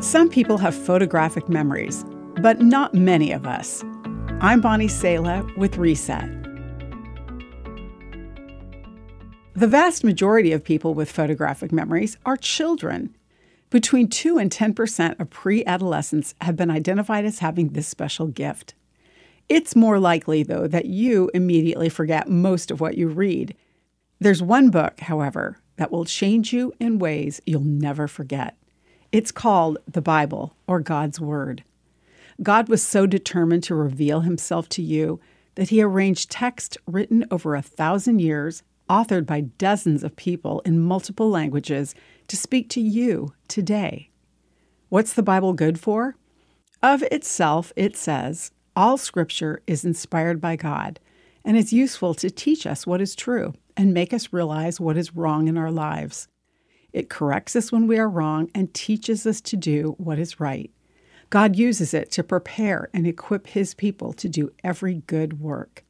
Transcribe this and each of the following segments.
Some people have photographic memories, but not many of us. I'm Bonnie Sala with Reset. The vast majority of people with photographic memories are children. Between 2 and 10% of pre adolescents have been identified as having this special gift. It's more likely, though, that you immediately forget most of what you read. There's one book, however, that will change you in ways you'll never forget. It's called the Bible or God's Word. God was so determined to reveal himself to you that he arranged text written over a thousand years, authored by dozens of people in multiple languages, to speak to you today. What's the Bible good for? Of itself, it says, all scripture is inspired by God and is useful to teach us what is true and make us realize what is wrong in our lives. It corrects us when we are wrong and teaches us to do what is right. God uses it to prepare and equip His people to do every good work.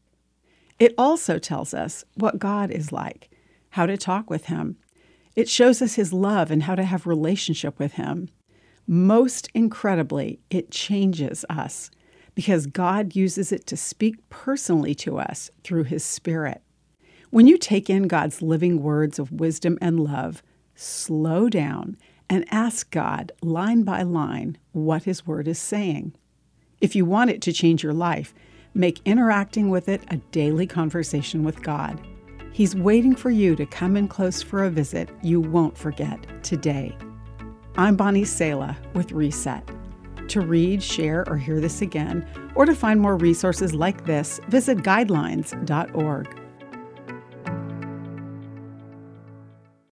It also tells us what God is like, how to talk with Him. It shows us His love and how to have relationship with Him. Most incredibly, it changes us because God uses it to speak personally to us through His Spirit. When you take in God's living words of wisdom and love, slow down and ask God line by line what His Word is saying. If you want it to change your life, make interacting with it a daily conversation with God. He's waiting for you to come in close for a visit you won't forget today. I'm Bonnie Sala with Reset. To read, share, or hear this again, or to find more resources like this, visit guidelines.org.